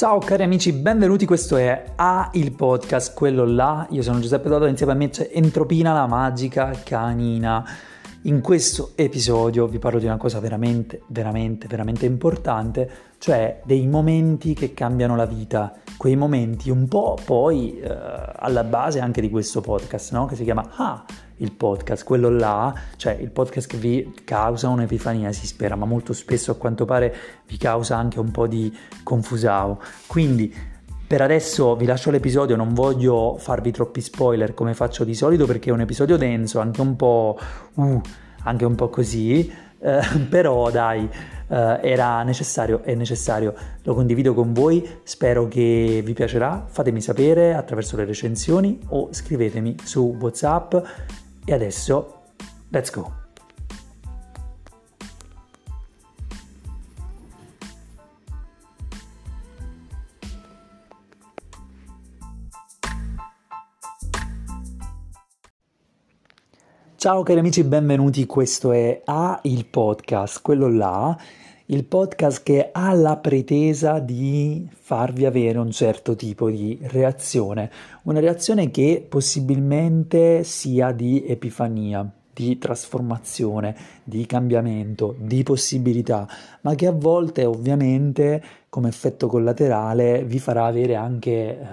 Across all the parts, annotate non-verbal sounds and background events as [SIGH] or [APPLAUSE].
Ciao cari amici, benvenuti, questo è A il podcast, quello là, io sono Giuseppe Dodo, insieme a me c'è Entropina la magica canina. In questo episodio vi parlo di una cosa veramente, veramente, veramente importante, cioè dei momenti che cambiano la vita, quei momenti un po' poi eh, alla base anche di questo podcast, no? che si chiama Ah, il podcast, quello là, cioè il podcast che vi causa un'epifania, si spera, ma molto spesso a quanto pare vi causa anche un po' di confusao. Quindi per adesso vi lascio l'episodio, non voglio farvi troppi spoiler come faccio di solito perché è un episodio denso, anche un po'... Uh, anche un po' così, eh, [LAUGHS] però dai Uh, era necessario, è necessario, lo condivido con voi, spero che vi piacerà, fatemi sapere attraverso le recensioni o scrivetemi su Whatsapp e adesso let's go! Ciao cari amici, benvenuti, questo è A il podcast, quello là il podcast che ha la pretesa di farvi avere un certo tipo di reazione, una reazione che possibilmente sia di epifania, di trasformazione, di cambiamento, di possibilità, ma che a volte ovviamente come effetto collaterale vi farà avere anche eh,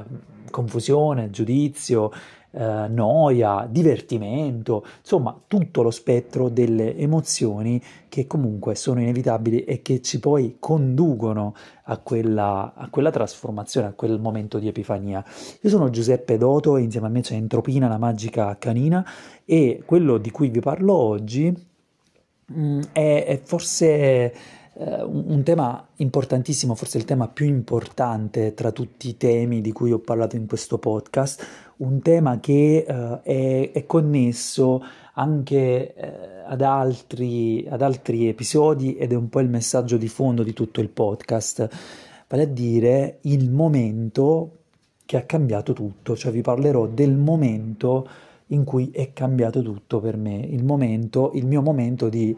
confusione, giudizio, eh, noia, divertimento, insomma tutto lo spettro delle emozioni che comunque sono inevitabili e che ci poi conducono a quella, a quella trasformazione, a quel momento di epifania. Io sono Giuseppe Doto insieme a me c'è Entropina, la magica canina e quello di cui vi parlo oggi mh, mm, è, è forse eh, un tema importantissimo, forse il tema più importante tra tutti i temi di cui ho parlato in questo podcast, un tema che uh, è, è, connesso anche uh, ad, altri, ad altri episodi ed è un po' il messaggio di fondo di tutto il podcast, vale a dire il momento che ha cambiato tutto, cioè vi parlerò del momento in cui è cambiato tutto per me, il momento, il mio momento di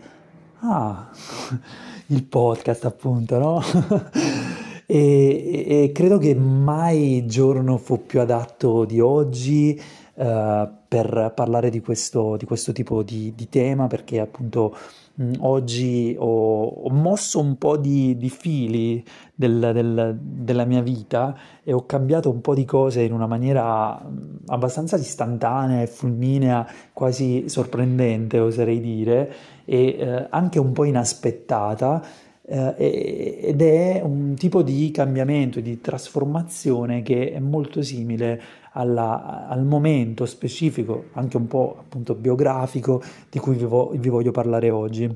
ah, [LAUGHS] il podcast appunto, no? [LAUGHS] e, e, credo che mai giorno fu più adatto di oggi uh, per parlare di questo, di questo tipo di, di, tema perché appunto mh, oggi ho, ho, mosso un po' di, di fili del, del, della mia vita e ho cambiato un po' di cose in una maniera abbastanza istantanea e fulminea, quasi sorprendente oserei dire e eh, anche un po' inaspettata eh, ed è un tipo di cambiamento, di trasformazione che è molto simile alla, al momento specifico, anche un po' appunto biografico, di cui vi, vo- vi voglio parlare oggi.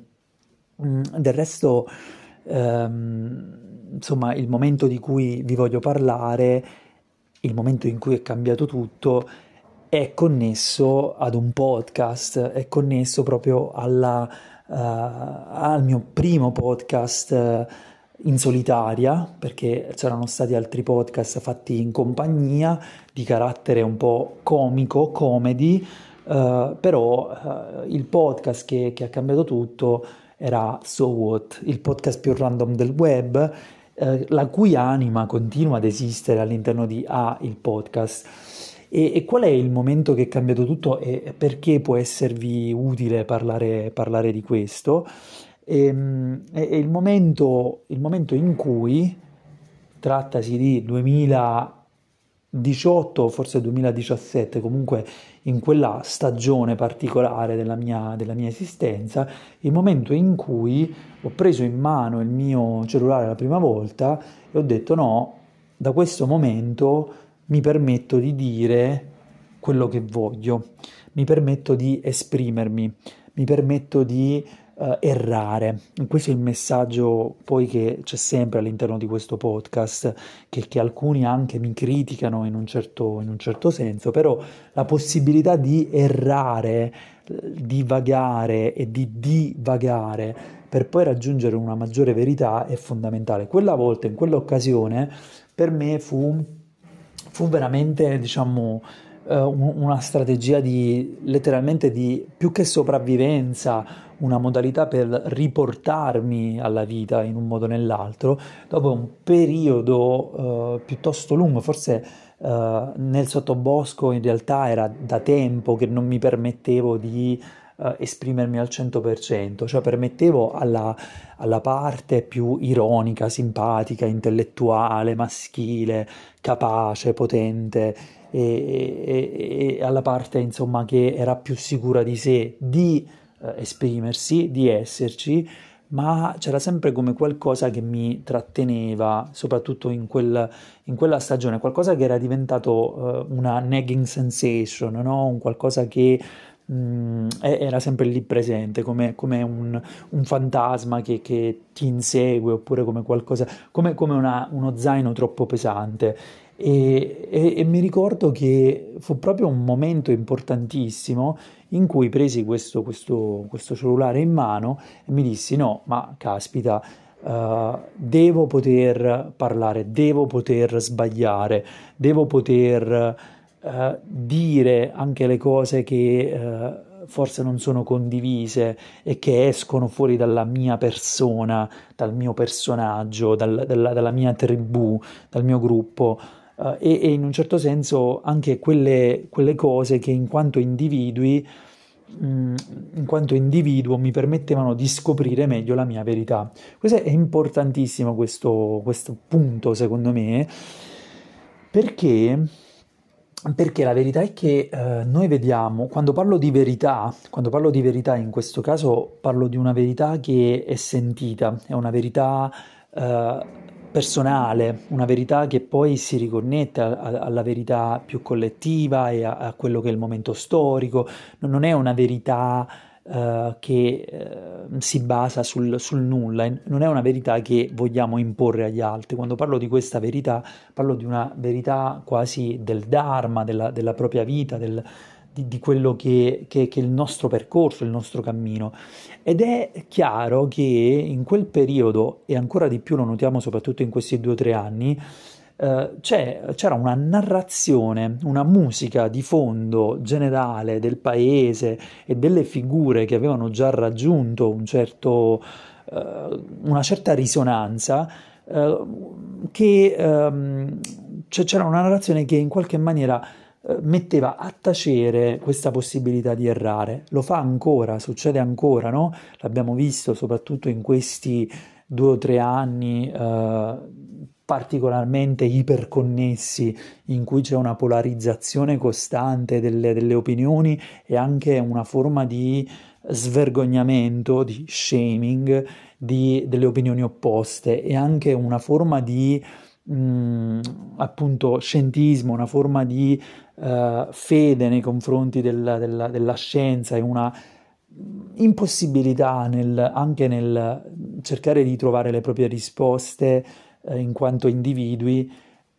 Mm, del resto, ehm, insomma, il momento di cui vi voglio parlare, il momento in cui è cambiato tutto, è connesso ad un podcast, è connesso proprio alla, uh, al mio primo podcast uh, in solitaria, perché c'erano stati altri podcast fatti in compagnia di carattere un po' comico, comedy, uh, però il podcast che, che, ha cambiato tutto era So What, il podcast più random del web, la cui anima continua ad esistere all'interno di A, il podcast. E, e, qual è il momento che è cambiato tutto e perché può esservi utile parlare, parlare di questo? E, ehm, è, il, momento, il momento in cui, trattasi di 2018, forse 2017, comunque in quella stagione particolare della mia, della mia, esistenza, il momento in cui ho preso in mano il mio cellulare la prima volta e ho detto no, da questo momento mi permetto di dire quello che voglio, mi permetto di esprimermi, mi permetto di uh, errare. Questo è il messaggio poi che c'è sempre all'interno di questo podcast, che, che alcuni anche mi criticano in un, certo, in un certo senso, però la possibilità di errare, di vagare e di divagare per poi raggiungere una maggiore verità è fondamentale. Quella volta, in quell'occasione, per me fu fu veramente, diciamo, eh, una strategia di letteralmente di più che sopravvivenza una modalità per riportarmi alla vita in un modo o nell'altro, dopo un periodo eh, piuttosto lungo, forse eh, nel sottobosco in realtà era da tempo che non mi permettevo di eh, esprimermi al 100%, cioè permettevo alla, alla parte più ironica, simpatica, intellettuale, maschile, capace, potente e, e, e alla parte insomma che era più sicura di sé di eh, esprimersi, di esserci, ma c'era sempre come qualcosa che mi tratteneva, soprattutto in, quel, in quella stagione, qualcosa che era diventato uh, una nagging sensation, no? un qualcosa che mh, era sempre lì presente, come, come un, un, fantasma che, che, ti insegue, oppure come qualcosa, come, come una, uno zaino troppo pesante. E, e, e, mi ricordo che fu proprio un momento importantissimo in cui presi questo, questo, questo cellulare in mano e mi dissi no, ma caspita, uh, devo poter parlare, devo poter sbagliare, devo poter uh, dire anche le cose che... Uh, forse non sono condivise e che escono fuori dalla mia persona, dal mio personaggio, dal, dalla, dalla mia tribù, dal mio gruppo. Uh, e, e, in un certo senso anche quelle, quelle cose che in quanto individui, mm, in quanto individuo, mi permettevano di scoprire meglio la mia verità. Questo è importantissimo questo, questo punto, secondo me, perché perché la verità è che eh, noi vediamo, quando parlo di verità, quando parlo di verità in questo caso parlo di una verità che è sentita, è una verità eh, personale, una verità che poi si riconnette a, a, alla verità più collettiva e a, a, quello che è il momento storico, non è una verità uh, che uh, si basa sul, sul, nulla, non è una verità che vogliamo imporre agli altri. Quando parlo di questa verità, parlo di una verità quasi del Dharma, della, della propria vita, del, di, di quello che, che, che, è il nostro percorso, il nostro cammino. Ed è chiaro che in quel periodo, e ancora di più lo notiamo soprattutto in questi due o tre anni, eh, c'era una narrazione, una musica di fondo generale del paese e delle figure che avevano già raggiunto un certo, eh, una certa risonanza, eh, che ehm, c'era una narrazione che in qualche maniera eh, metteva a tacere questa possibilità di errare. Lo fa ancora, succede ancora, no? L'abbiamo visto soprattutto in questi due o tre anni eh, particolarmente iperconnessi, in cui c'è una polarizzazione costante delle, delle opinioni e anche una forma di svergognamento, di shaming di, delle opinioni opposte e anche una forma di mh, mm, appunto scientismo, una forma di uh, fede nei confronti del, della, della, scienza e una impossibilità nel, anche nel cercare di trovare le proprie risposte uh, in quanto individui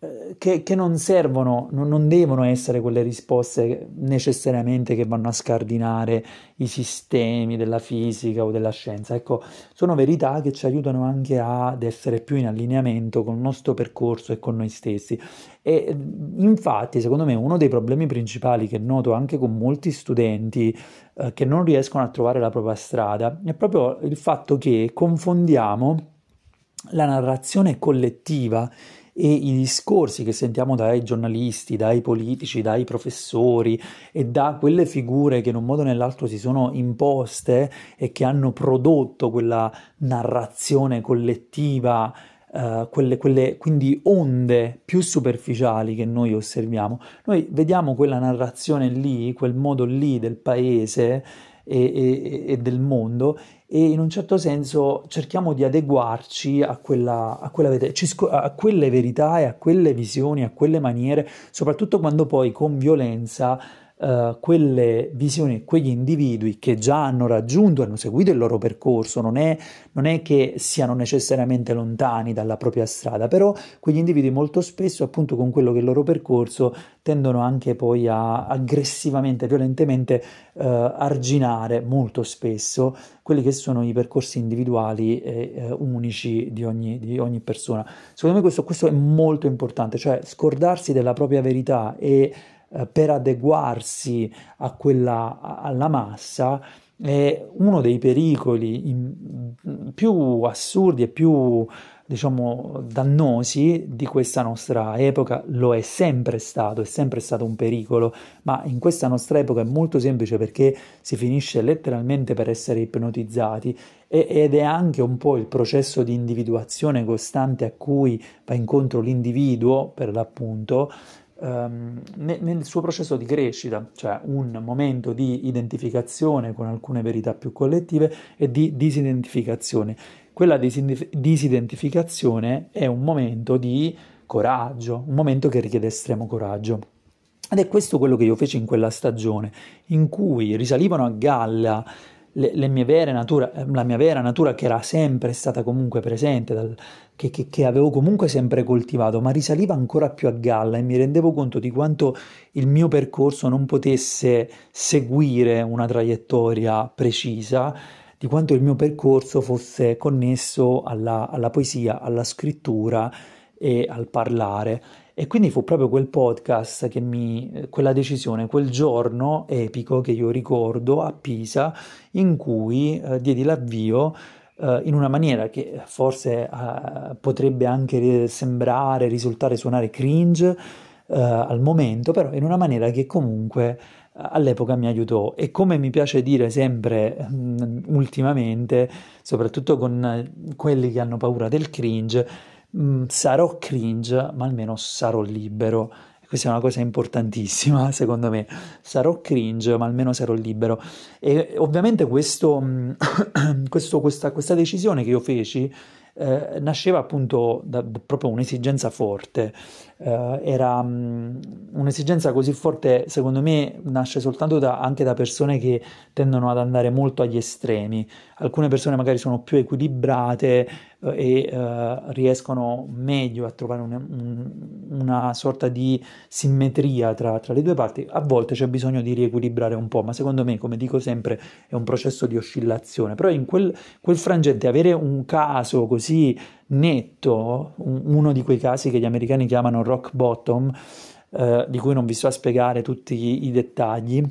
eh, che, che, non servono, non, non, devono essere quelle risposte necessariamente che vanno a scardinare i sistemi della fisica o della scienza. Ecco, sono verità che ci aiutano anche ad essere più in allineamento con il nostro percorso e con noi stessi. E infatti, secondo me, uno dei problemi principali che noto anche con molti studenti eh, che non riescono a trovare la propria strada è proprio il fatto che confondiamo la narrazione collettiva e i discorsi che sentiamo dai giornalisti, dai politici, dai professori e da quelle figure che in un modo o nell'altro si sono imposte e che hanno prodotto quella narrazione collettiva Uh, quelle, quelle, quindi onde più superficiali che noi osserviamo, noi vediamo quella narrazione lì, quel modo lì del paese e, e, e del mondo e in un certo senso cerchiamo di adeguarci a, quella, a, quella, a, quelle verità e a quelle visioni, a quelle maniere, soprattutto quando poi con violenza uh, quelle visioni quegli individui che già hanno raggiunto, hanno seguito il loro percorso, non è, non è che siano necessariamente lontani dalla propria strada, però quegli individui molto spesso appunto con quello che è il loro percorso tendono anche poi a aggressivamente, violentemente uh, arginare molto spesso quelli che sono i percorsi individuali e uh, unici di ogni, di ogni, persona. Secondo me questo, questo è molto importante, cioè scordarsi della propria verità e eh, per adeguarsi a quella, alla massa E uno dei pericoli più assurdi e più diciamo, dannosi di questa nostra epoca. Lo è sempre stato, è sempre stato un pericolo, ma in questa nostra epoca è molto semplice perché si finisce letteralmente per essere ipnotizzati ed è anche un po' il processo di individuazione costante a cui va incontro l'individuo, per l'appunto, ehm, nel suo processo di crescita, cioè un momento di identificazione con alcune verità più collettive e di disidentificazione. Quella disidentificazione è un momento di coraggio, un momento che richiede estremo coraggio. Ed è questo quello che io feci in quella stagione, in cui risalivano a galla le, le mie natura, la mia vera natura che era sempre stata comunque presente, dal, che, che, che, avevo comunque sempre coltivato, ma risaliva ancora più a galla e mi rendevo conto di quanto il mio percorso non potesse seguire una traiettoria precisa di quanto il mio percorso fosse connesso alla, alla poesia, alla scrittura e al parlare. E quindi fu proprio quel podcast che mi, quella decisione, quel giorno epico che io ricordo a Pisa, in cui eh, diedi l'avvio eh, in una maniera che forse eh, potrebbe anche sembrare, risultare suonare cringe eh, al momento, però in una maniera che comunque all'epoca mi aiutò. E come mi piace dire sempre um, ultimamente, soprattutto con quelli che hanno paura del cringe, um, sarò cringe, ma almeno sarò libero. Questa è una cosa importantissima, [LAUGHS] secondo me. Sarò cringe, ma almeno sarò libero. E ovviamente questo, [COUGHS] questo, questa, questa decisione che io feci eh, nasceva appunto da, da proprio un'esigenza forte. Eh, era um, un'esigenza così forte, secondo me, nasce soltanto da, anche da persone che tendono ad andare molto agli estremi. Alcune persone magari sono più equilibrate eh, e eh, riescono meglio a trovare un, un, una sorta di simmetria tra, tra le due parti. A volte c'è bisogno di riequilibrare un po', ma secondo me, come dico sempre, è un processo di oscillazione. Però in quel, quel frangente avere un caso così così netto, uno di quei casi che gli americani chiamano rock bottom, eh, di cui non vi sto a spiegare tutti i, i dettagli,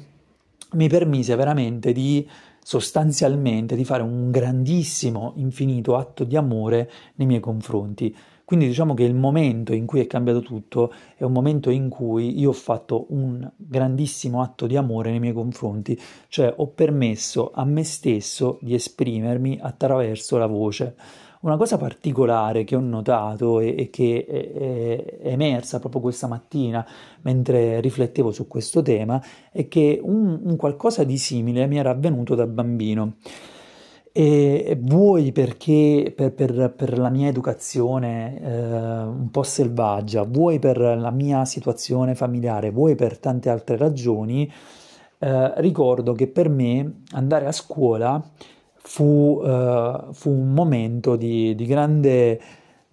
mi permise veramente di sostanzialmente di fare un grandissimo, infinito atto di amore nei miei confronti. Quindi diciamo che il momento in cui è cambiato tutto è un momento in cui io ho fatto un grandissimo atto di amore nei miei confronti, cioè ho permesso a me stesso di esprimermi attraverso la voce. Una cosa particolare che ho notato e, e che è, è, emersa proprio questa mattina mentre riflettevo su questo tema è che un, un qualcosa di simile mi era avvenuto da bambino. E vuoi perché per, per, per la mia educazione eh, un po' selvaggia, vuoi per la mia situazione familiare, vuoi per tante altre ragioni, eh, ricordo che per me andare a scuola fu, uh, fu un momento di, di grande...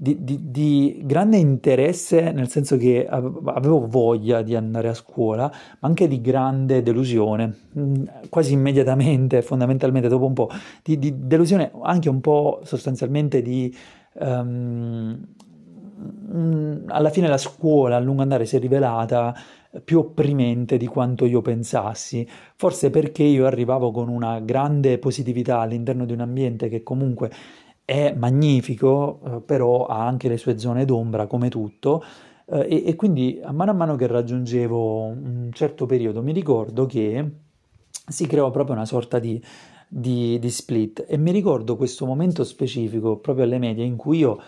Di, di, di, grande interesse, nel senso che avevo voglia di andare a scuola, ma anche di grande delusione, mm, quasi immediatamente, [LAUGHS] fondamentalmente dopo un po', di, di delusione anche un po' sostanzialmente di... Um, alla fine la scuola a lungo andare si è rivelata più opprimente di quanto io pensassi, forse perché io arrivavo con una grande positività all'interno di un ambiente che comunque è magnifico, eh, però ha anche le sue zone d'ombra come tutto. Eh, e, e, quindi a mano a mano che raggiungevo un certo periodo mi ricordo che si creò proprio una sorta di, di, di split e mi ricordo questo momento specifico proprio alle medie in cui io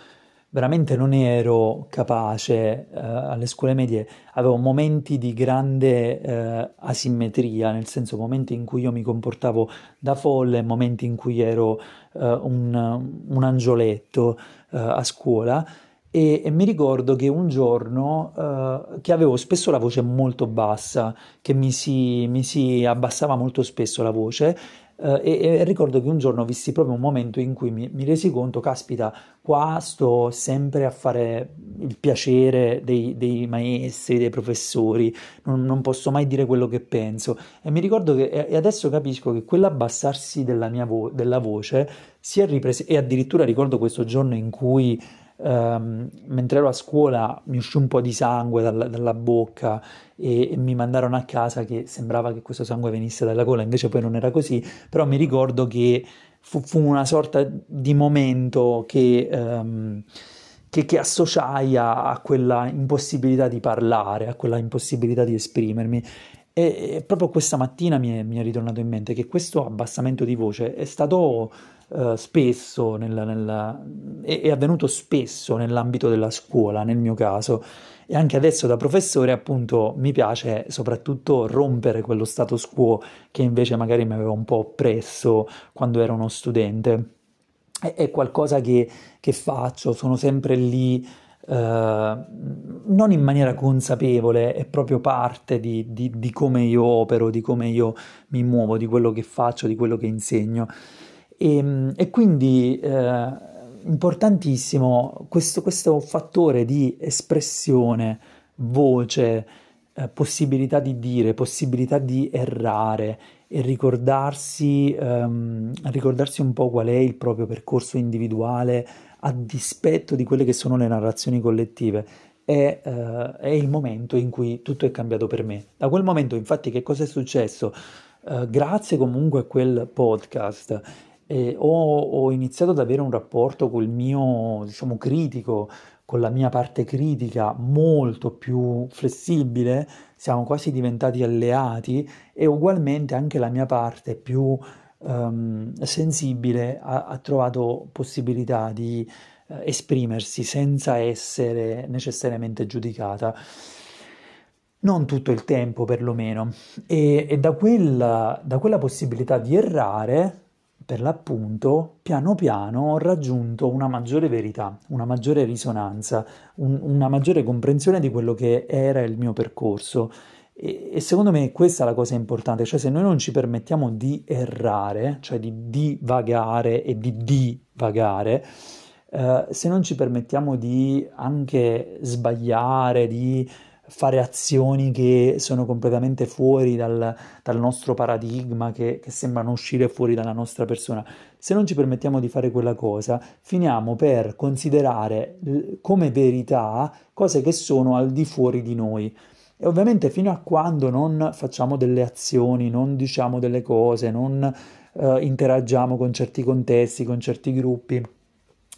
veramente non ero capace, eh, alle scuole medie avevo momenti di grande eh, asimmetria, nel senso momenti in cui io mi comportavo da folle, momenti in cui ero eh, un, un, angioletto eh, a scuola. E, e, mi ricordo che un giorno uh, che avevo spesso la voce molto bassa, che mi si, mi si abbassava molto spesso la voce Uh, e, e, ricordo che un giorno vissi proprio un momento in cui mi, mi, resi conto, caspita, qua sto sempre a fare il piacere dei, dei maestri, dei professori, non, non, posso mai dire quello che penso. E mi ricordo che, e adesso capisco che quell'abbassarsi della mia vo- della voce si è ripreso, e addirittura ricordo questo giorno in cui ehm, mentre ero a scuola mi uscì un po' di sangue dalla, dalla bocca e, mi mandarono a casa che sembrava che questo sangue venisse dalla gola, invece poi non era così, però mi ricordo che fu, fu una sorta di momento che... Ehm, che, che, associai a, a, quella impossibilità di parlare, a quella impossibilità di esprimermi. E, e proprio questa mattina mi è, mi è, ritornato in mente che questo abbassamento di voce è stato uh, spesso, nella, nella, è, è, avvenuto spesso nell'ambito della scuola, nel mio caso. E anche adesso da professore, appunto, mi piace soprattutto rompere quello status quo che invece magari mi aveva un po' oppresso quando ero uno studente è, qualcosa che, che, faccio, sono sempre lì, eh, non in maniera consapevole, è proprio parte di, di, di, come io opero, di come io mi muovo, di quello che faccio, di quello che insegno. E, e quindi eh, importantissimo questo, questo fattore di espressione, voce, eh, possibilità di dire, possibilità di errare e ricordarsi, um, ricordarsi un po' qual è il proprio percorso individuale a dispetto di quelle che sono le narrazioni collettive. È, uh, è, il momento in cui tutto è cambiato per me. Da quel momento, infatti, che cosa è successo? Uh, grazie comunque a quel podcast eh, ho, ho, iniziato ad avere un rapporto col mio, diciamo, critico, con la mia parte critica molto più flessibile, siamo quasi diventati alleati e ugualmente anche la mia parte più um, sensibile ha, ha, trovato possibilità di uh, esprimersi senza essere necessariamente giudicata. Non tutto il tempo perlomeno. E, e da, quella, da quella possibilità di errare per l'appunto, piano piano ho raggiunto una maggiore verità, una maggiore risonanza, un, una maggiore comprensione di quello che era il mio percorso. E, e, secondo me questa è la cosa importante, cioè se noi non ci permettiamo di errare, cioè di divagare e di divagare, eh, se non ci permettiamo di anche sbagliare, di fare azioni che sono completamente fuori dal, dal nostro paradigma, che, che, sembrano uscire fuori dalla nostra persona. Se non ci permettiamo di fare quella cosa, finiamo per considerare come verità cose che sono al di fuori di noi. E ovviamente fino a quando non facciamo delle azioni, non diciamo delle cose, non eh, interagiamo con certi contesti, con certi gruppi,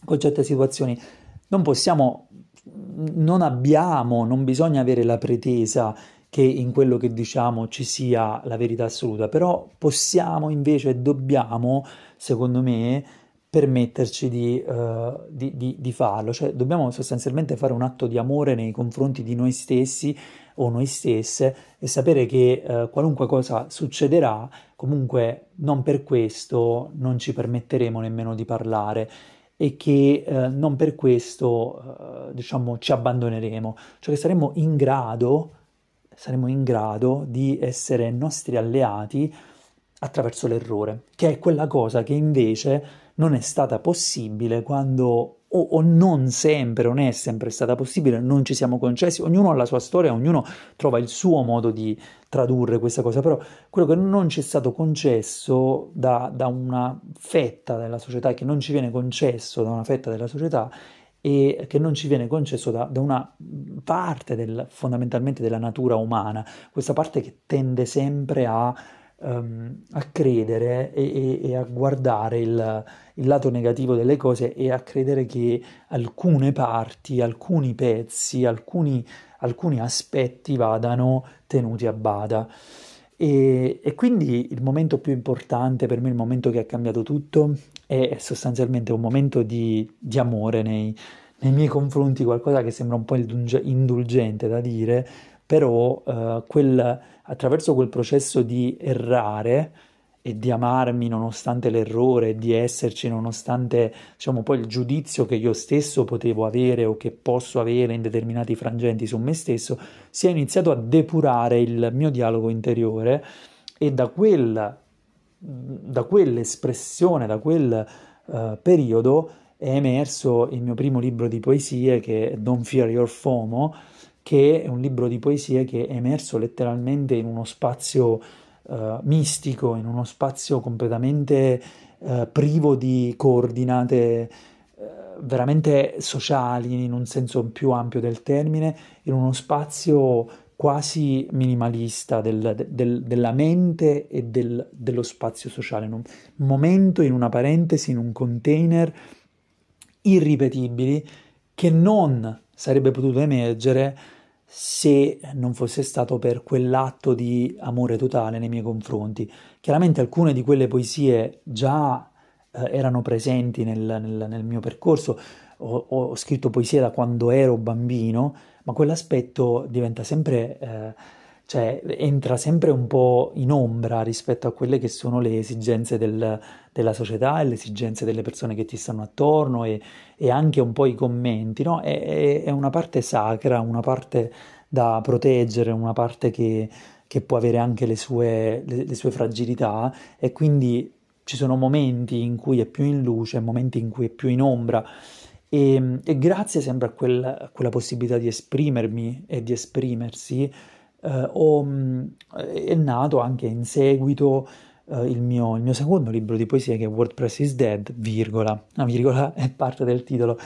con certe situazioni, non possiamo non abbiamo, non bisogna avere la pretesa che in quello che diciamo ci sia la verità assoluta, però possiamo invece, dobbiamo, secondo me, permetterci di, uh, di, di, di, farlo, cioè dobbiamo sostanzialmente fare un atto di amore nei confronti di noi stessi o noi stesse e sapere che uh, qualunque cosa succederà, comunque non per questo non ci permetteremo nemmeno di parlare e che eh, non per questo eh, diciamo ci abbandoneremo, cioè che saremo in grado saremo in grado di essere nostri alleati attraverso l'errore, che è quella cosa che invece non è stata possibile quando o, o, non sempre, non è sempre stata possibile, non ci siamo concessi, ognuno ha la sua storia, ognuno trova il suo modo di tradurre questa cosa, però quello che non ci è stato concesso da, da una fetta della società, che non ci viene concesso da una fetta della società, e che non ci viene concesso da, da una parte del, fondamentalmente della natura umana, questa parte che tende sempre a um, a credere e, e, e a guardare il, il, lato negativo delle cose e a credere che alcune parti, alcuni pezzi, alcuni, alcuni aspetti vadano tenuti a bada. E, e, quindi il momento più importante per me, il momento che ha cambiato tutto, è sostanzialmente un momento di, di amore nei, nei, miei confronti, qualcosa che sembra un po' indulgente da dire, però uh, quel, attraverso quel processo di errare e di amarmi nonostante l'errore, di esserci nonostante diciamo poi il giudizio che io stesso potevo avere o che posso avere in determinati frangenti su me stesso, si è iniziato a depurare il mio dialogo interiore e da, quel, da quell'espressione, da quel uh, periodo è emerso il mio primo libro di poesie che è Don't Fear Your FOMO, che è un libro di poesie che è emerso letteralmente in uno spazio uh, mistico, in uno spazio completamente uh, privo di coordinate uh, veramente sociali in un senso più ampio del termine, in uno spazio quasi minimalista del, del, della mente e del, dello spazio sociale, in un momento, in una parentesi, in un container irripetibili che non sarebbe potuto emergere se non fosse stato per quell'atto di amore totale nei miei confronti. Chiaramente alcune di quelle poesie già eh, erano presenti nel, nel, nel mio percorso, ho, ho, scritto poesie da quando ero bambino, ma quell'aspetto diventa sempre, eh, cioè entra sempre un po' in ombra rispetto a quelle che sono le esigenze del, della società e le esigenze delle persone che ti stanno attorno e, e anche un po' i commenti, no? È, è, una parte sacra, una parte da proteggere, una parte che, che può avere anche le sue, le, le sue fragilità e quindi ci sono momenti in cui è più in luce, momenti in cui è più in ombra e, e grazie sempre a, quel, a, quella possibilità di esprimermi e di esprimersi, eh, ho, mm, è nato anche in seguito eh, il, mio, il, mio, secondo libro di poesie che è WordPress is Dead, virgola, la virgola [LAUGHS] è parte del titolo.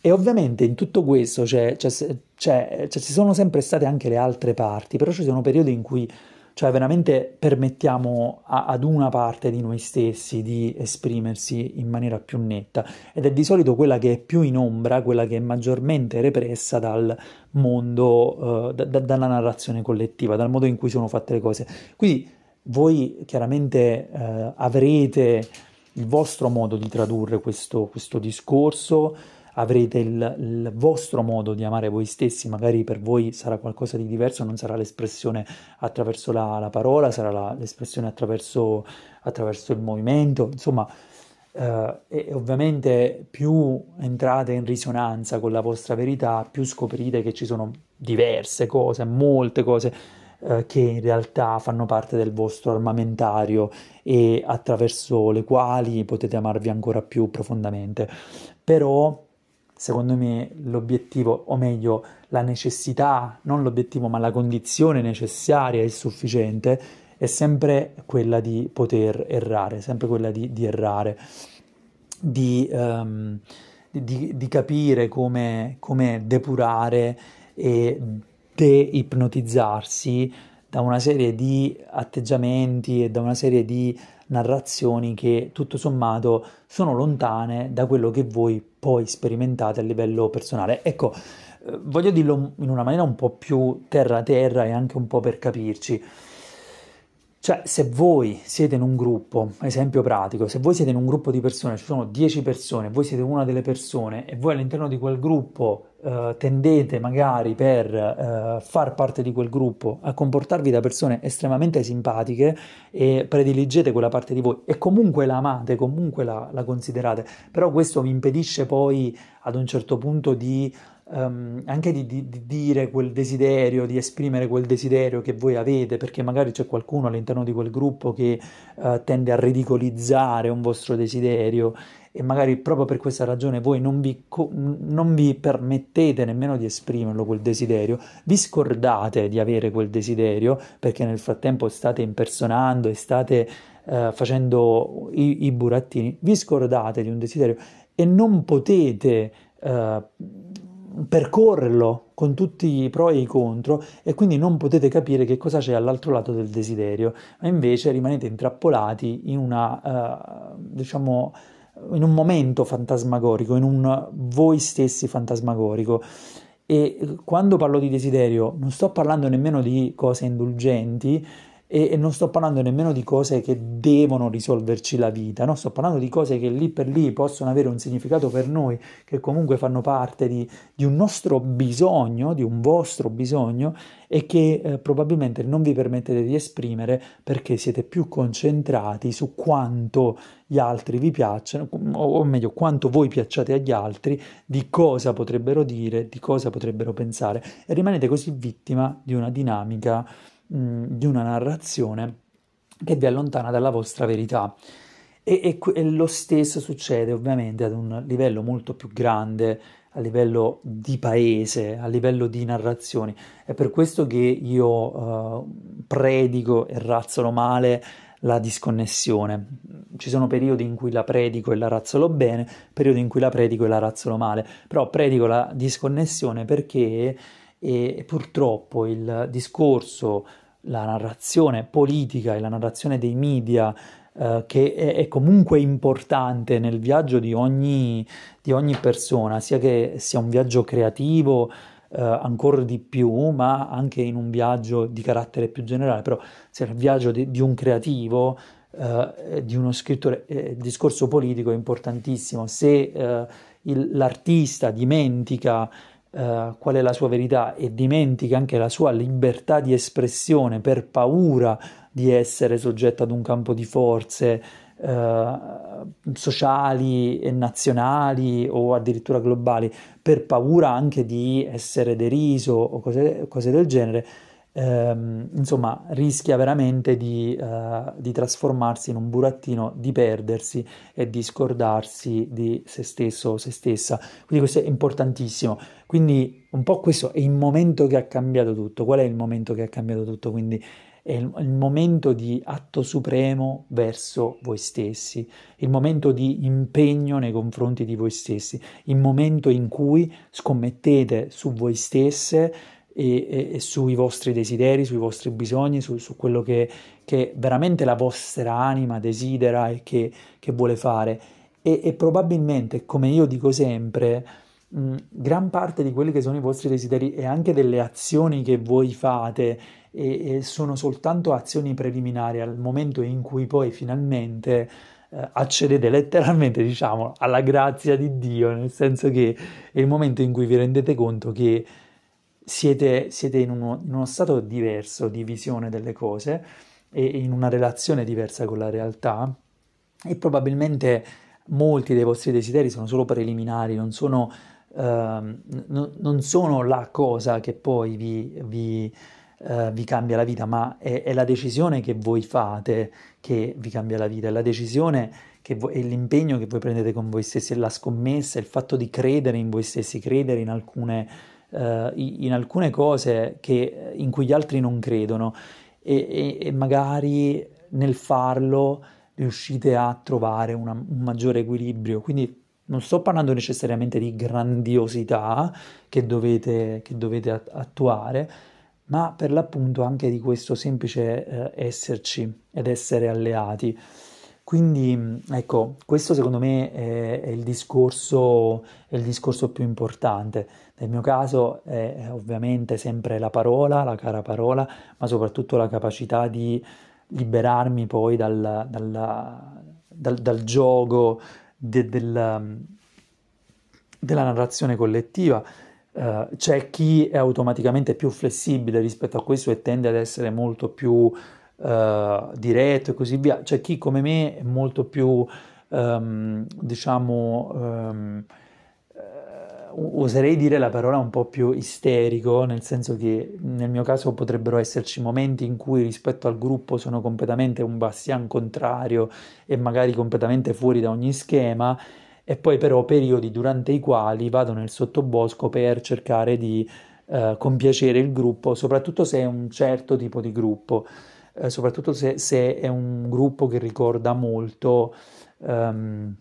E ovviamente in tutto questo c'è, c'è, c'è, ci sono sempre state anche le altre parti, però ci sono periodi in cui cioè veramente permettiamo a, ad una parte di noi stessi di esprimersi in maniera più netta ed è di solito quella che è più in ombra, quella che è maggiormente repressa dal mondo, uh, da, da, dalla narrazione collettiva, dal modo in cui sono fatte le cose. Quindi voi chiaramente uh, avrete il vostro modo di tradurre questo, questo discorso, avrete il, il, vostro modo di amare voi stessi, magari per voi sarà qualcosa di diverso, non sarà l'espressione attraverso la, la parola, sarà la, l'espressione attraverso, attraverso, il movimento, insomma, eh, e ovviamente più entrate in risonanza con la vostra verità, più scoprirete che ci sono diverse cose, molte cose eh, che in realtà fanno parte del vostro armamentario e attraverso le quali potete amarvi ancora più profondamente. Però secondo me l'obiettivo, o meglio la necessità, non l'obiettivo ma la condizione necessaria e sufficiente è sempre quella di poter errare, sempre quella di, di errare, di, um, di, di, capire come, come depurare e deipnotizzarsi da una serie di atteggiamenti e da una serie di narrazioni che tutto sommato sono lontane da quello che voi poi sperimentate a livello personale. Ecco, eh, voglio dirlo in una maniera un po' più terra-terra e anche un po' per capirci. Cioè, se voi siete in un gruppo, esempio pratico, se voi siete in un gruppo di persone, ci sono 10 persone, voi siete una delle persone e voi all'interno di quel gruppo eh, tendete magari per eh, far parte di quel gruppo a comportarvi da persone estremamente simpatiche e prediligete quella parte di voi e comunque la amate, comunque la, la considerate, però questo vi impedisce poi ad un certo punto di um, anche di, di, di, dire quel desiderio, di esprimere quel desiderio che voi avete, perché magari c'è qualcuno all'interno di quel gruppo che uh, tende a ridicolizzare un vostro desiderio e magari proprio per questa ragione voi non vi, co- non vi permettete nemmeno di esprimerlo quel desiderio, vi scordate di avere quel desiderio perché nel frattempo state impersonando e state uh, facendo i, i burattini, vi scordate di un desiderio e non potete uh, percorrerlo con tutti i pro e i contro e quindi non potete capire che cosa c'è all'altro lato del desiderio, ma invece rimanete intrappolati in una, uh, diciamo, in un momento fantasmagorico, in un voi stessi fantasmagorico. E quando parlo di desiderio non sto parlando nemmeno di cose indulgenti, e, e, non sto parlando nemmeno di cose che devono risolverci la vita, no? sto parlando di cose che lì per lì possono avere un significato per noi, che comunque fanno parte di, di un nostro bisogno, di un vostro bisogno e che eh, probabilmente non vi permettete di esprimere perché siete più concentrati su quanto gli altri vi piacciono, o meglio, quanto voi piacciate agli altri, di cosa potrebbero dire, di cosa potrebbero pensare e rimanete così vittima di una dinamica di una narrazione che vi allontana dalla vostra verità. E, e, e, lo stesso succede ovviamente ad un livello molto più grande, a livello di paese, a livello di narrazioni. È per questo che io uh, predico e razzolo male la disconnessione. Ci sono periodi in cui la predico e la razzolo bene, periodi in cui la predico e la razzolo male, però predico la disconnessione perché e purtroppo il discorso, la narrazione politica e la narrazione dei media Uh, che è, è, comunque importante nel viaggio di ogni, di ogni, persona, sia che sia un viaggio creativo, uh, ancora di più, ma anche in un viaggio di carattere più generale, però sia il viaggio di, di un creativo, uh, di uno scrittore, eh, il discorso politico è importantissimo. Se il, l'artista dimentica Uh, qual è la sua verità e dimentica anche la sua libertà di espressione per paura di essere soggetto ad un campo di forze uh, sociali e nazionali o addirittura globali, per paura anche di essere deriso o cose, cose del genere, ehm, insomma, rischia veramente di, uh, di, trasformarsi in un burattino, di perdersi e di scordarsi di se stesso o se stessa. Quindi questo è importantissimo. Quindi un po' questo è il momento che ha cambiato tutto. Qual è il momento che ha cambiato tutto? Quindi è il, il momento di atto supremo verso voi stessi, il momento di impegno nei confronti di voi stessi, il momento in cui scommettete su voi stesse e, e, e, sui vostri desideri, sui vostri bisogni, su, su quello che, che, veramente la vostra anima desidera e che, che vuole fare. E, e, probabilmente, come io dico sempre, mh, gran parte di quelli che sono i vostri desideri e anche delle azioni che voi fate e, sono soltanto azioni preliminari al momento in cui poi finalmente eh, accedete letteralmente, diciamo, alla grazia di Dio, nel senso che è il momento in cui vi rendete conto che siete, siete in, uno, in, uno, stato diverso di visione delle cose e in una relazione diversa con la realtà. E probabilmente molti dei vostri desideri sono solo preliminari, non sono, uh, n- non sono la cosa che poi vi, vi, uh, vi cambia la vita, ma è, è, la decisione che voi fate che vi cambia la vita, è la decisione che vo- è l'impegno che voi prendete con voi stessi, è la scommessa, è il fatto di credere in voi stessi, credere in alcune uh, in alcune cose che, in cui gli altri non credono e, e, e magari nel farlo riuscite a trovare una, un maggiore equilibrio. Quindi non sto parlando necessariamente di grandiosità che dovete, che dovete attuare, ma per l'appunto anche di questo semplice eh, esserci ed essere alleati. Quindi ecco, questo secondo me è, è, il discorso, è, il discorso, più importante. Nel mio caso è, ovviamente sempre la parola, la cara parola, ma soprattutto la capacità di liberarmi poi dal, dal, dal, dal gioco de, del, della narrazione collettiva. Uh, c'è chi è automaticamente più flessibile rispetto a questo e tende ad essere molto più uh, diretto e così via. C'è chi come me è molto più, um, diciamo, um, oserei dire la parola un po' più isterico, nel senso che nel mio caso potrebbero esserci momenti in cui rispetto al gruppo sono completamente un bastian contrario e magari completamente fuori da ogni schema e poi però periodi durante i quali vado nel sottobosco per cercare di uh, compiacere il gruppo, soprattutto se è un certo tipo di gruppo eh, soprattutto se, se, è un gruppo che ricorda molto, ehm,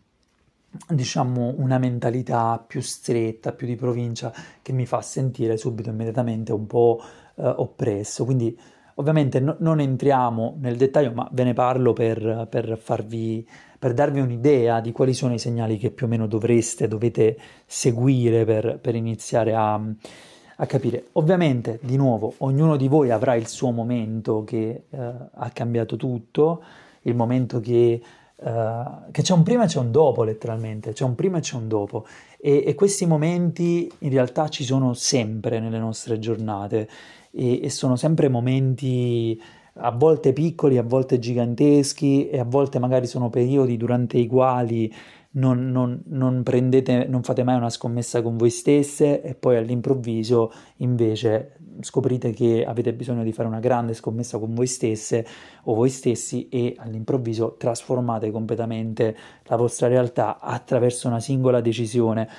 diciamo, una mentalità più stretta, più di provincia, che mi fa sentire subito, immediatamente un po' eh, oppresso. Quindi, ovviamente, no, non entriamo nel dettaglio, ma ve ne parlo per, per farvi per darvi un'idea di quali sono i segnali che più o meno dovreste, dovete seguire per, per iniziare a, a capire. Ovviamente, di nuovo, ognuno di voi avrà il suo momento che uh, ha cambiato tutto, il momento che, uh, che, c'è un prima e c'è un dopo, letteralmente, c'è un prima e c'è un dopo. E, e questi momenti in realtà ci sono sempre nelle nostre giornate e, e sono sempre momenti a volte piccoli, a volte giganteschi e a volte magari sono periodi durante i quali non, non, non, prendete, non fate mai una scommessa con voi stesse e poi all'improvviso invece scoprite che avete bisogno di fare una grande scommessa con voi stesse o voi stessi e all'improvviso trasformate completamente la vostra realtà attraverso una singola decisione.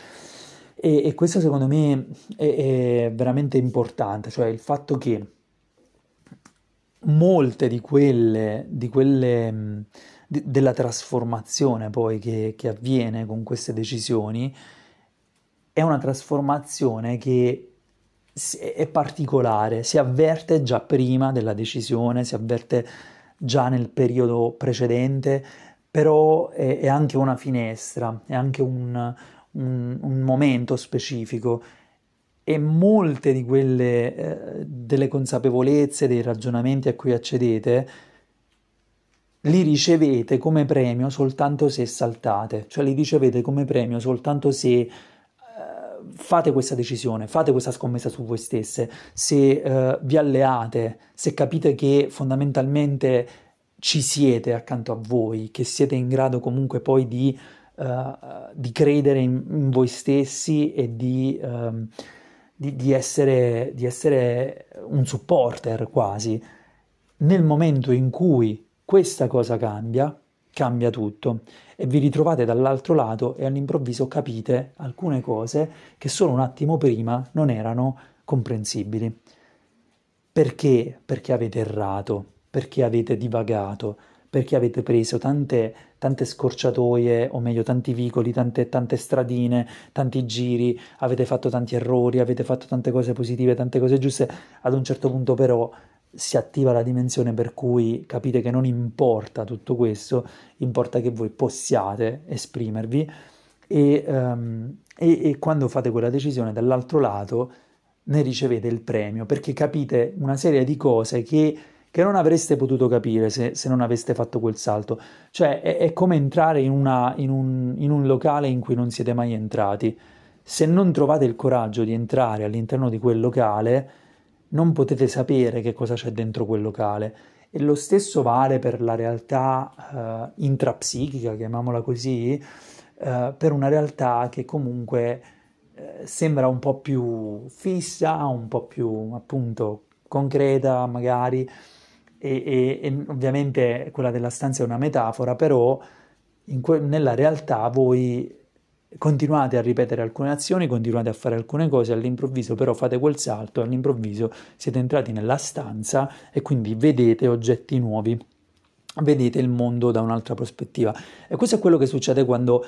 E, e questo secondo me è, è veramente importante, cioè il fatto che molte di quelle, di quelle di, della trasformazione poi che, che avviene con queste decisioni è una trasformazione che è particolare, si avverte già prima della decisione, si avverte già nel periodo precedente, però è, è anche una finestra, è anche un, un, un momento specifico. E molte di quelle eh, delle consapevolezze, dei ragionamenti a cui accedete, li ricevete come premio soltanto se saltate, cioè li ricevete come premio soltanto se eh, fate questa decisione, fate questa scommessa su voi stesse, se eh, vi alleate, se capite che fondamentalmente ci siete accanto a voi, che siete in grado comunque poi di, uh, di credere in, in, voi stessi e di, um, di, di, essere, di essere un supporter quasi. Nel momento in cui questa cosa cambia, cambia tutto e vi ritrovate dall'altro lato e all'improvviso capite alcune cose che solo un attimo prima non erano comprensibili. Perché? Perché avete errato, perché avete divagato, perché avete preso tante, tante scorciatoie, o meglio tanti vicoli, tante, tante stradine, tanti giri, avete fatto tanti errori, avete fatto tante cose positive, tante cose giuste, ad un certo punto però si attiva la dimensione per cui capite che non importa tutto questo, importa che voi possiate esprimervi e, um, e, e quando fate quella decisione dall'altro lato ne ricevete il premio perché capite una serie di cose che che non avreste potuto capire se, se non aveste fatto quel salto. Cioè è, è come entrare in, una, in, un, in un locale in cui non siete mai entrati. Se non trovate il coraggio di entrare all'interno di quel locale, non potete sapere che cosa c'è dentro quel locale. E lo stesso vale per la realtà uh, intrapsichica, chiamiamola così, uh, per una realtà che comunque uh, sembra un po' più fissa, un po' più appunto concreta magari, e, e, e ovviamente quella della stanza è una metafora, però que- nella realtà voi continuate a ripetere alcune azioni, continuate a fare alcune cose, all'improvviso però fate quel salto, all'improvviso siete entrati nella stanza e quindi vedete oggetti nuovi, vedete il mondo da un'altra prospettiva. E questo è quello che succede quando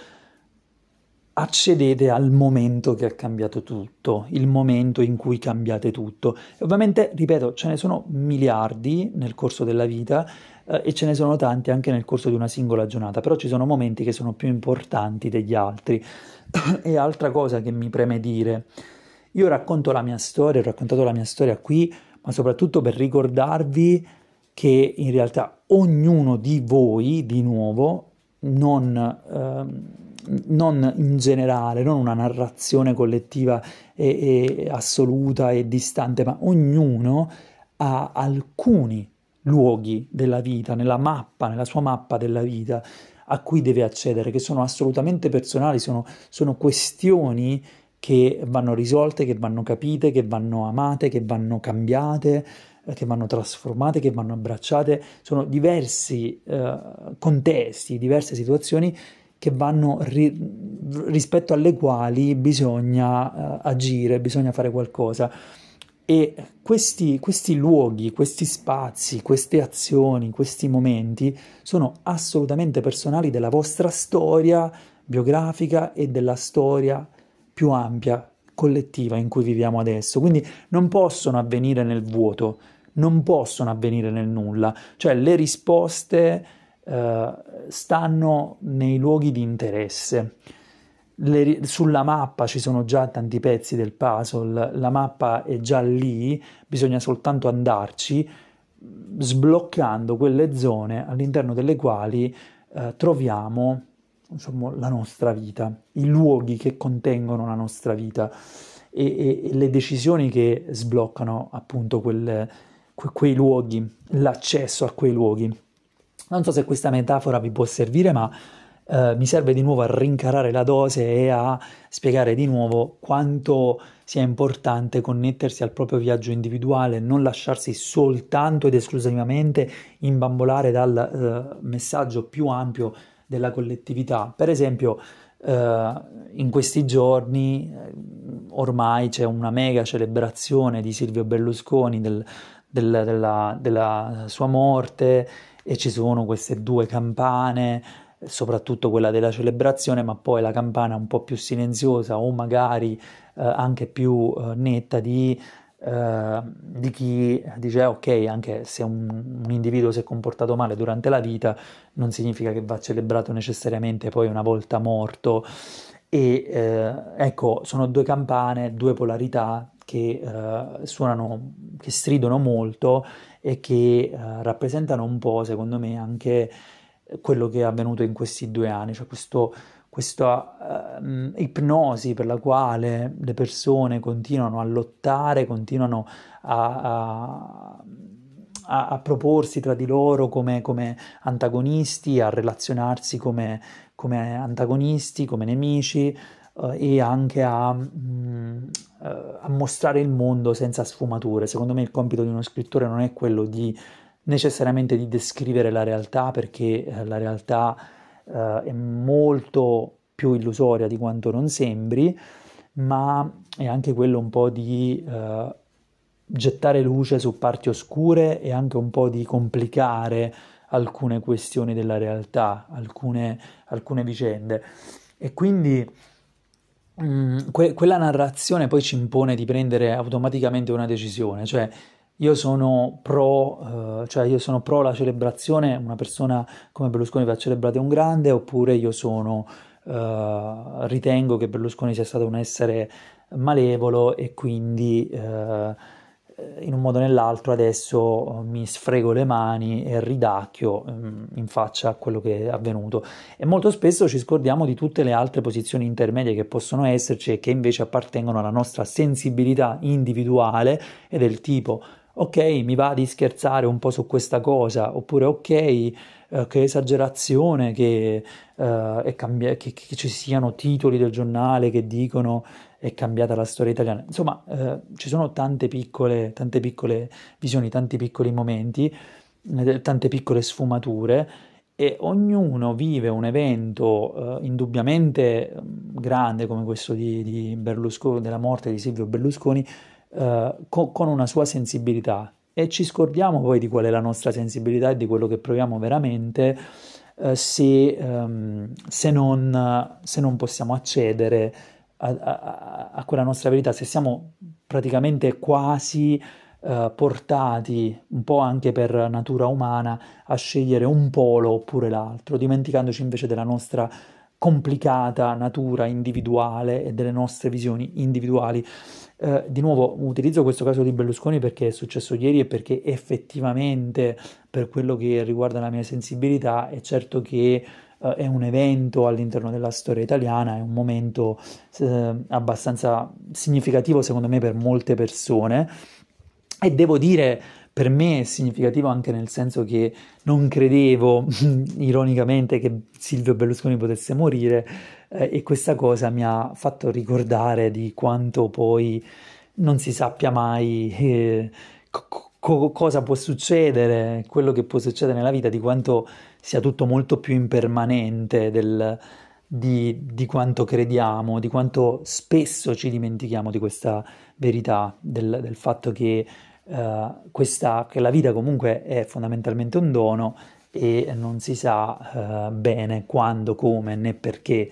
accedete al momento che ha cambiato tutto, il momento in cui cambiate tutto. E ovviamente, ripeto, ce ne sono miliardi nel corso della vita eh, e ce ne sono tanti anche nel corso di una singola giornata, però ci sono momenti che sono più importanti degli altri. [COUGHS] e altra cosa che mi preme dire, io racconto la mia storia, ho raccontato la mia storia qui, ma soprattutto per ricordarvi che in realtà ognuno di voi, di nuovo, non... Ehm, non in generale, non una narrazione collettiva e, e assoluta e distante, ma ognuno ha alcuni luoghi della vita, nella mappa, nella sua mappa della vita a cui deve accedere, che sono assolutamente personali, sono, sono questioni che vanno risolte, che vanno capite, che vanno amate, che vanno cambiate, che vanno trasformate, che vanno abbracciate, sono diversi eh, contesti, diverse situazioni che vanno ri- rispetto alle quali bisogna uh, agire, bisogna fare qualcosa. E questi, questi luoghi, questi spazi, queste azioni, questi momenti sono assolutamente personali della vostra storia biografica e della storia più ampia, collettiva in cui viviamo adesso. Quindi non possono avvenire nel vuoto, non possono avvenire nel nulla. Cioè le risposte eh, stanno nei luoghi di interesse. Le, sulla mappa ci sono già tanti pezzi del puzzle, la mappa è già lì, bisogna soltanto andarci sbloccando quelle zone all'interno delle quali eh, troviamo insomma, la nostra vita, i luoghi che contengono la nostra vita e, e, e le decisioni che sbloccano appunto quelle, que, quei luoghi, l'accesso a quei luoghi. Non so se questa metafora vi può servire, ma eh, mi serve di nuovo a rincarare la dose e a spiegare di nuovo quanto sia importante connettersi al proprio viaggio individuale, non lasciarsi soltanto ed esclusivamente imbambolare dal eh, messaggio più ampio della collettività. Per esempio, eh, in questi giorni eh, ormai c'è una mega celebrazione di Silvio Berlusconi del del, della, della sua morte e ci sono queste due campane soprattutto quella della celebrazione, ma poi la campana un po' più silenziosa o magari eh, anche più eh, netta di, eh, di, chi dice ok, anche se un, un, individuo si è comportato male durante la vita, non significa che va celebrato necessariamente poi una volta morto. E eh, ecco, sono due campane, due polarità che eh, suonano, che stridono molto e che eh, rappresentano un po', secondo me, anche quello che è avvenuto in questi due anni, cioè questo, questa uh, ipnosi per la quale le persone continuano a lottare, continuano a, a, a, proporsi tra di loro come, come, antagonisti, a relazionarsi come, come antagonisti, come nemici uh, e anche a, mm, uh, a mostrare il mondo senza sfumature. Secondo me il compito di uno scrittore non è quello di necessariamente di descrivere la realtà perché eh, la realtà eh, è molto più illusoria di quanto non sembri, ma è anche quello un po' di eh, gettare luce su parti oscure e anche un po' di complicare alcune questioni della realtà, alcune, alcune vicende. E quindi mh, mm, que- quella narrazione poi ci impone di prendere automaticamente una decisione, cioè io sono pro, eh, cioè io sono pro la celebrazione, una persona come Berlusconi va celebrata un grande, oppure io sono, eh, ritengo che Berlusconi sia stato un essere malevolo e quindi eh, in un modo o nell'altro adesso mi sfrego le mani e ridacchio mm, in faccia a quello che è avvenuto. E molto spesso ci scordiamo di tutte le altre posizioni intermedie che possono esserci e che invece appartengono alla nostra sensibilità individuale e del tipo ok, mi va di scherzare un po' su questa cosa, oppure ok, eh, che esagerazione che, eh, cambi- che, che, ci siano titoli del giornale che dicono è cambiata la storia italiana. Insomma, eh, ci sono tante piccole, tante piccole visioni, tanti piccoli momenti, eh, tante piccole sfumature e ognuno vive un evento eh, indubbiamente mm, grande come questo di, di della morte di Silvio Berlusconi, eh, con, una sua sensibilità. E ci scordiamo poi di qual è la nostra sensibilità e di quello che proviamo veramente eh, se, um, se, non, se, non, possiamo accedere a, a, a, quella nostra verità, se siamo praticamente quasi uh, portati, un po' anche per natura umana, a scegliere un polo oppure l'altro, dimenticandoci invece della nostra complicata natura individuale e delle nostre visioni individuali. Eh, di nuovo utilizzo questo caso di Berlusconi perché è successo ieri e perché effettivamente per quello che riguarda la mia sensibilità è certo che eh, è un evento all'interno della storia italiana, è un momento eh, abbastanza significativo secondo me per molte persone e devo dire per me è significativo anche nel senso che non credevo, [LAUGHS] ironicamente, che Silvio Berlusconi potesse morire eh, e questa cosa mi ha fatto ricordare di quanto poi non si sappia mai eh, co- cosa può succedere, quello che può succedere nella vita, di quanto sia tutto molto più impermanente del, di, di, quanto crediamo, di quanto spesso ci dimentichiamo di questa verità, del, del fatto che uh, questa, che la vita comunque è fondamentalmente un dono e non si sa uh, bene quando, come né perché.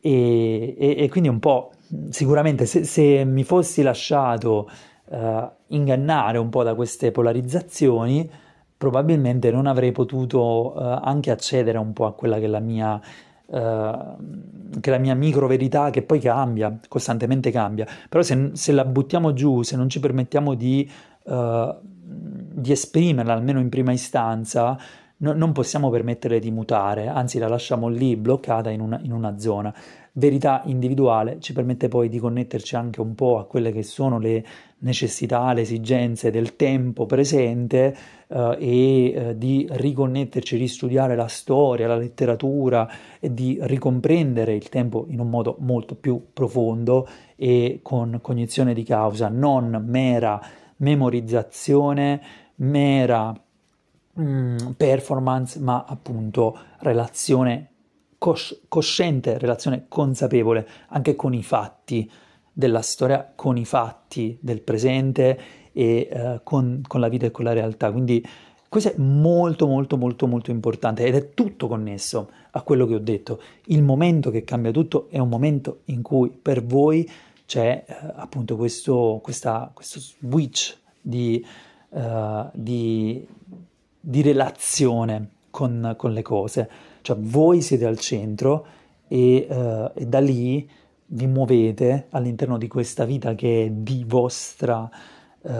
E, e, e, quindi un po' sicuramente se, se mi fossi lasciato uh, ingannare un po' da queste polarizzazioni, probabilmente non avrei potuto anche accedere un po' a quella che è la mia Uh, che la mia micro verità che poi cambia, costantemente cambia, però se, se, la buttiamo giù, se non ci permettiamo di uh, di esprimerla almeno in prima istanza, no, non possiamo permettere di mutare, anzi la lasciamo lì bloccata in una, in una, zona. Verità individuale ci permette poi di connetterci anche un po' a quelle che sono le necessità, le esigenze del tempo presente uh, e uh, di riconnetterci, ristudiare la storia, la letteratura e di ricomprendere il tempo in un modo molto più profondo e con cognizione di causa, non mera memorizzazione, mera mm, performance, ma appunto relazione cos- cosciente, relazione consapevole anche con i fatti della storia, con i fatti del presente e eh, con, con la vita e con la realtà. Quindi questo è molto molto molto molto importante ed è tutto connesso a quello che ho detto. Il momento che cambia tutto è un momento in cui per voi c'è eh, appunto questo, questa, questo switch di, uh, di, di relazione con, con, le cose. Cioè voi siete al centro e, uh, e da lì vi muovete all'interno di questa vita che è di vostra, uh,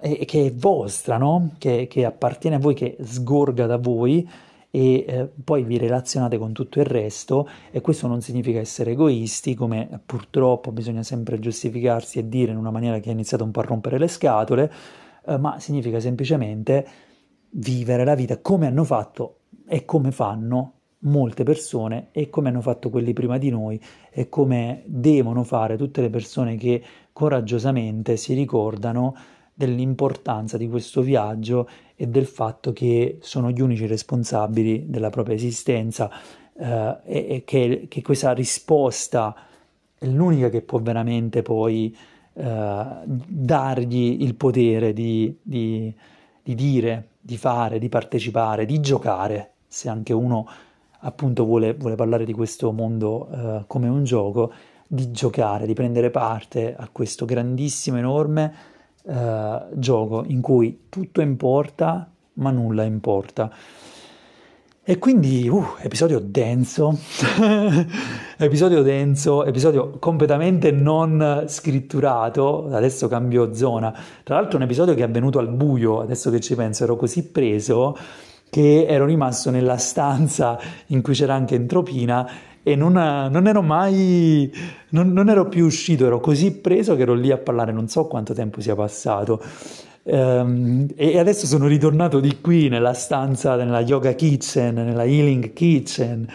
e, che è vostra, no? Che, che, appartiene a voi, che sgorga da voi e eh, poi vi relazionate con tutto il resto e questo non significa essere egoisti, come purtroppo bisogna sempre giustificarsi e dire in una maniera che ha iniziato un po' a rompere le scatole, eh, ma significa semplicemente vivere la vita come hanno fatto e come fanno molte persone e come hanno fatto quelli prima di noi e come devono fare tutte le persone che coraggiosamente si ricordano dell'importanza di questo viaggio e del fatto che sono gli unici responsabili della propria esistenza eh, e, e che, che, questa risposta è l'unica che può veramente poi eh, dargli il potere di, di, di dire, di fare, di partecipare, di giocare, se anche uno appunto vuole, vuole parlare di questo mondo uh, come un gioco, di giocare, di prendere parte a questo grandissimo, enorme uh, gioco in cui tutto importa ma nulla importa. E quindi, uh, episodio denso, [LAUGHS] episodio denso, episodio completamente non scritturato, adesso cambio zona. Tra l'altro un episodio che è avvenuto al buio, adesso che ci penso, ero così preso che ero rimasto nella stanza in cui c'era anche Entropina e non, non ero mai, non, non, ero più uscito, ero così preso che ero lì a parlare, non so quanto tempo sia passato. Um, e adesso sono ritornato di qui nella stanza, nella yoga kitchen, nella healing kitchen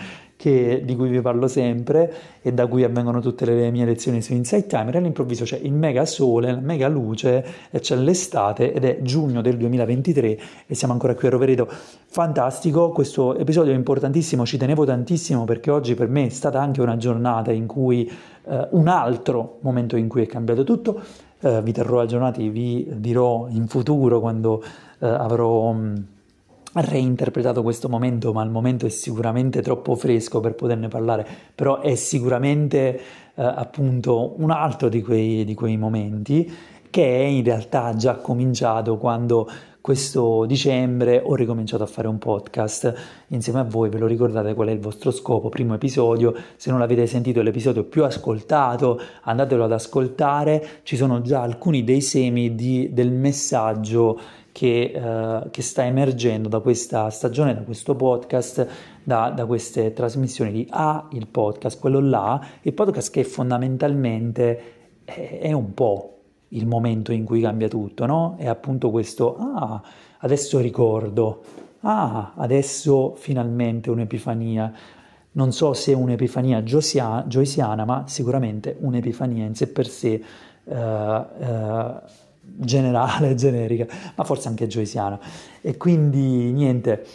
che, di cui vi parlo sempre e da cui avvengono tutte le mie lezioni su Insight Timer, all'improvviso c'è il mega sole, la mega luce, e c'è l'estate ed è giugno del 2023 e siamo ancora qui a Rovereto. Fantastico, questo episodio è importantissimo, ci tenevo tantissimo perché oggi per me è stata anche una giornata in cui eh, un altro momento in cui è cambiato tutto. Eh, vi terrò aggiornati, vi dirò in futuro quando eh, avrò... Mh, reinterpretato questo momento, ma il momento è sicuramente troppo fresco per poterne parlare, però è sicuramente eh, appunto un altro di quei, di quei momenti che è in realtà già cominciato quando questo dicembre ho ricominciato a fare un podcast. Insieme a voi, ve lo ricordate qual è il vostro scopo, primo episodio, se non l'avete sentito l'episodio più ascoltato, andatelo ad ascoltare, ci sono già alcuni dei semi di, del messaggio che, uh, che, sta emergendo da questa stagione, da questo podcast, da, da, queste trasmissioni di A, il podcast, quello là, il podcast che fondamentalmente è, è un po' il momento in cui cambia tutto, no? È appunto questo, ah, adesso ricordo, ah, adesso finalmente un'epifania. Non so se un'epifania gioisiana, ma sicuramente un'epifania in sé per sé. Uh, uh, generale, [LAUGHS] generica, ma forse anche joysiana. E quindi niente,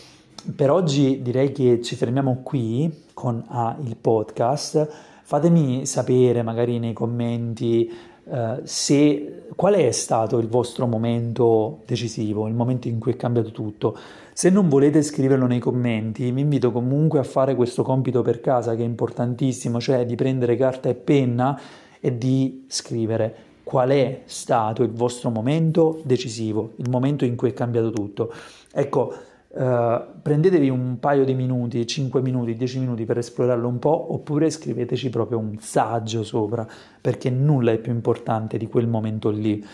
per oggi direi che ci fermiamo qui con ah, il podcast. Fatemi sapere magari nei commenti Uh, se, qual è stato il vostro momento decisivo, il momento in cui è cambiato tutto. Se non volete scriverlo nei commenti, vi invito comunque a fare questo compito per casa che è importantissimo, cioè di prendere carta e penna e di scrivere qual è stato il vostro momento decisivo, il momento in cui è cambiato tutto. Ecco, eh, prendetevi un paio di minuti, 5 minuti, 10 minuti per esplorarlo un po', oppure scriveteci proprio un saggio sopra, perché nulla è più importante di quel momento lì.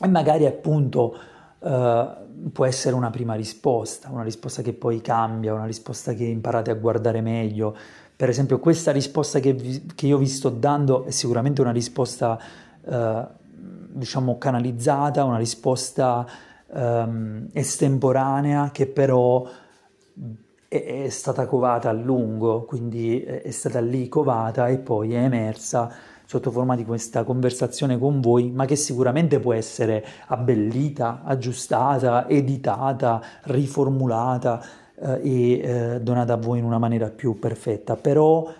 E magari appunto eh, può essere una prima risposta, una risposta che poi cambia, una risposta che imparate a guardare meglio. Per esempio, questa risposta che, vi, che io vi sto dando è sicuramente una risposta eh, diciamo canalizzata, una risposta ehm, estemporanea che però è, è, stata covata a lungo, quindi è, è stata lì covata e poi è emersa sotto forma di questa conversazione con voi, ma che sicuramente può essere abbellita, aggiustata, editata, riformulata eh, e eh, donata a voi in una maniera più perfetta. Però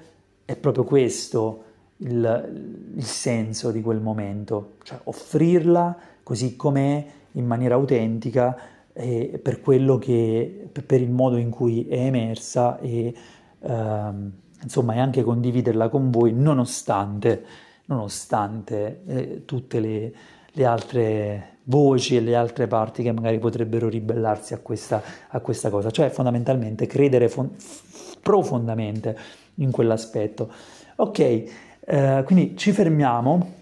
è proprio questo il, il senso di quel momento, cioè offrirla così com'è, in maniera autentica, eh, per quello che, per il modo in cui è emersa e ehm, insomma e anche condividerla con voi nonostante, nonostante eh, tutte le, le, altre voci e le altre parti che magari potrebbero ribellarsi a questa, a questa cosa, cioè fondamentalmente credere fon- profondamente in quell'aspetto. Ok, eh, quindi ci fermiamo.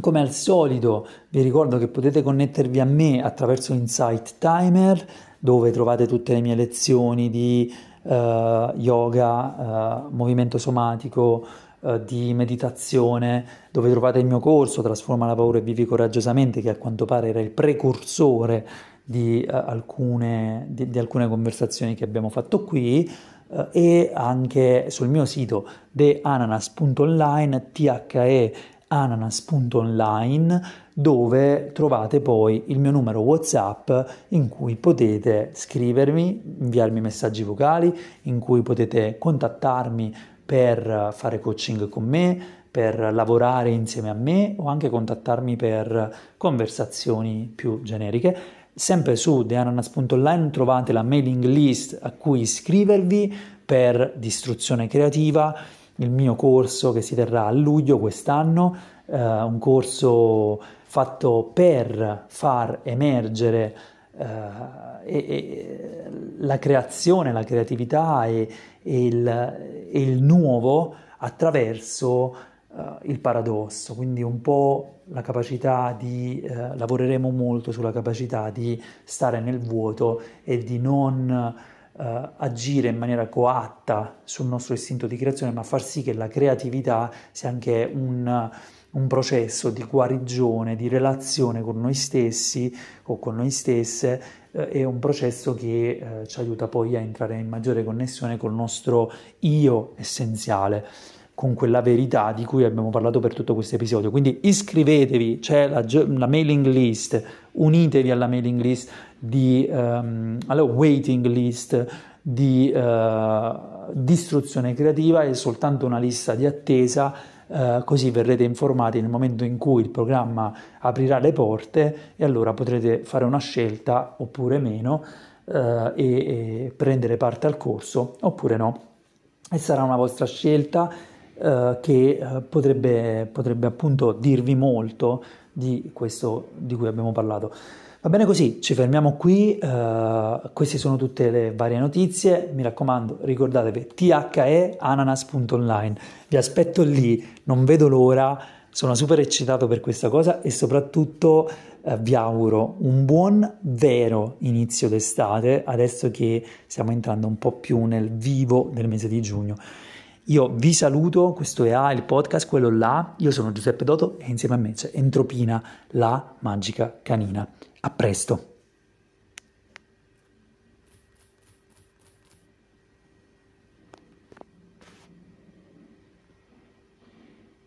Come al solito vi ricordo che potete connettervi a me attraverso Insight Timer dove trovate tutte le mie lezioni di uh, yoga, uh, movimento somatico, uh, di meditazione, dove trovate il mio corso Trasforma la paura e vivi coraggiosamente che a quanto pare era il precursore di, alcune, di, di alcune conversazioni che abbiamo fatto qui e anche sul mio sito theananas.online, the ananas.online dove trovate poi il mio numero WhatsApp in cui potete scrivermi, inviarmi messaggi vocali, in cui potete contattarmi per fare coaching con me, per lavorare insieme a me o anche contattarmi per conversazioni più generiche. Sempre su theananas.online trovate la mailing list a cui iscrivervi per distruzione creativa. Il mio corso che si terrà a luglio quest'anno, eh, un corso fatto per far emergere eh, e, e la creazione, la creatività e, il, e il, nuovo attraverso uh, il paradosso, quindi un po' la capacità di, uh, lavoreremo molto sulla capacità di stare nel vuoto e di non uh, agire in maniera coatta sul nostro istinto di creazione, ma far sì che la creatività sia anche un, un processo di guarigione, di relazione con noi stessi o con noi stesse, eh, è un processo che eh, ci aiuta poi a entrare in maggiore connessione col nostro io essenziale con quella verità di cui abbiamo parlato per tutto questo episodio. Quindi iscrivetevi, c'è la, la mailing list, unitevi alla mailing list di, um, alla waiting list di uh, distruzione creativa, è soltanto una lista di attesa, uh, così verrete informati nel momento in cui il programma aprirà le porte e allora potrete fare una scelta oppure meno uh, e, e prendere parte al corso oppure no. E sarà una vostra scelta eh, che eh, potrebbe, potrebbe, appunto dirvi molto di questo di cui abbiamo parlato. Va bene così, ci fermiamo qui, uh, queste sono tutte le varie notizie, mi raccomando ricordatevi theananas.online, vi aspetto lì, non vedo l'ora, sono super eccitato per questa cosa e soprattutto uh, vi auguro un buon vero inizio d'estate, adesso che stiamo entrando un po' più nel vivo del mese di giugno. Io vi saluto, questo è A, il podcast, quello là. Io sono Giuseppe Doto e insieme a me c'è Entropina, la magica canina. A presto!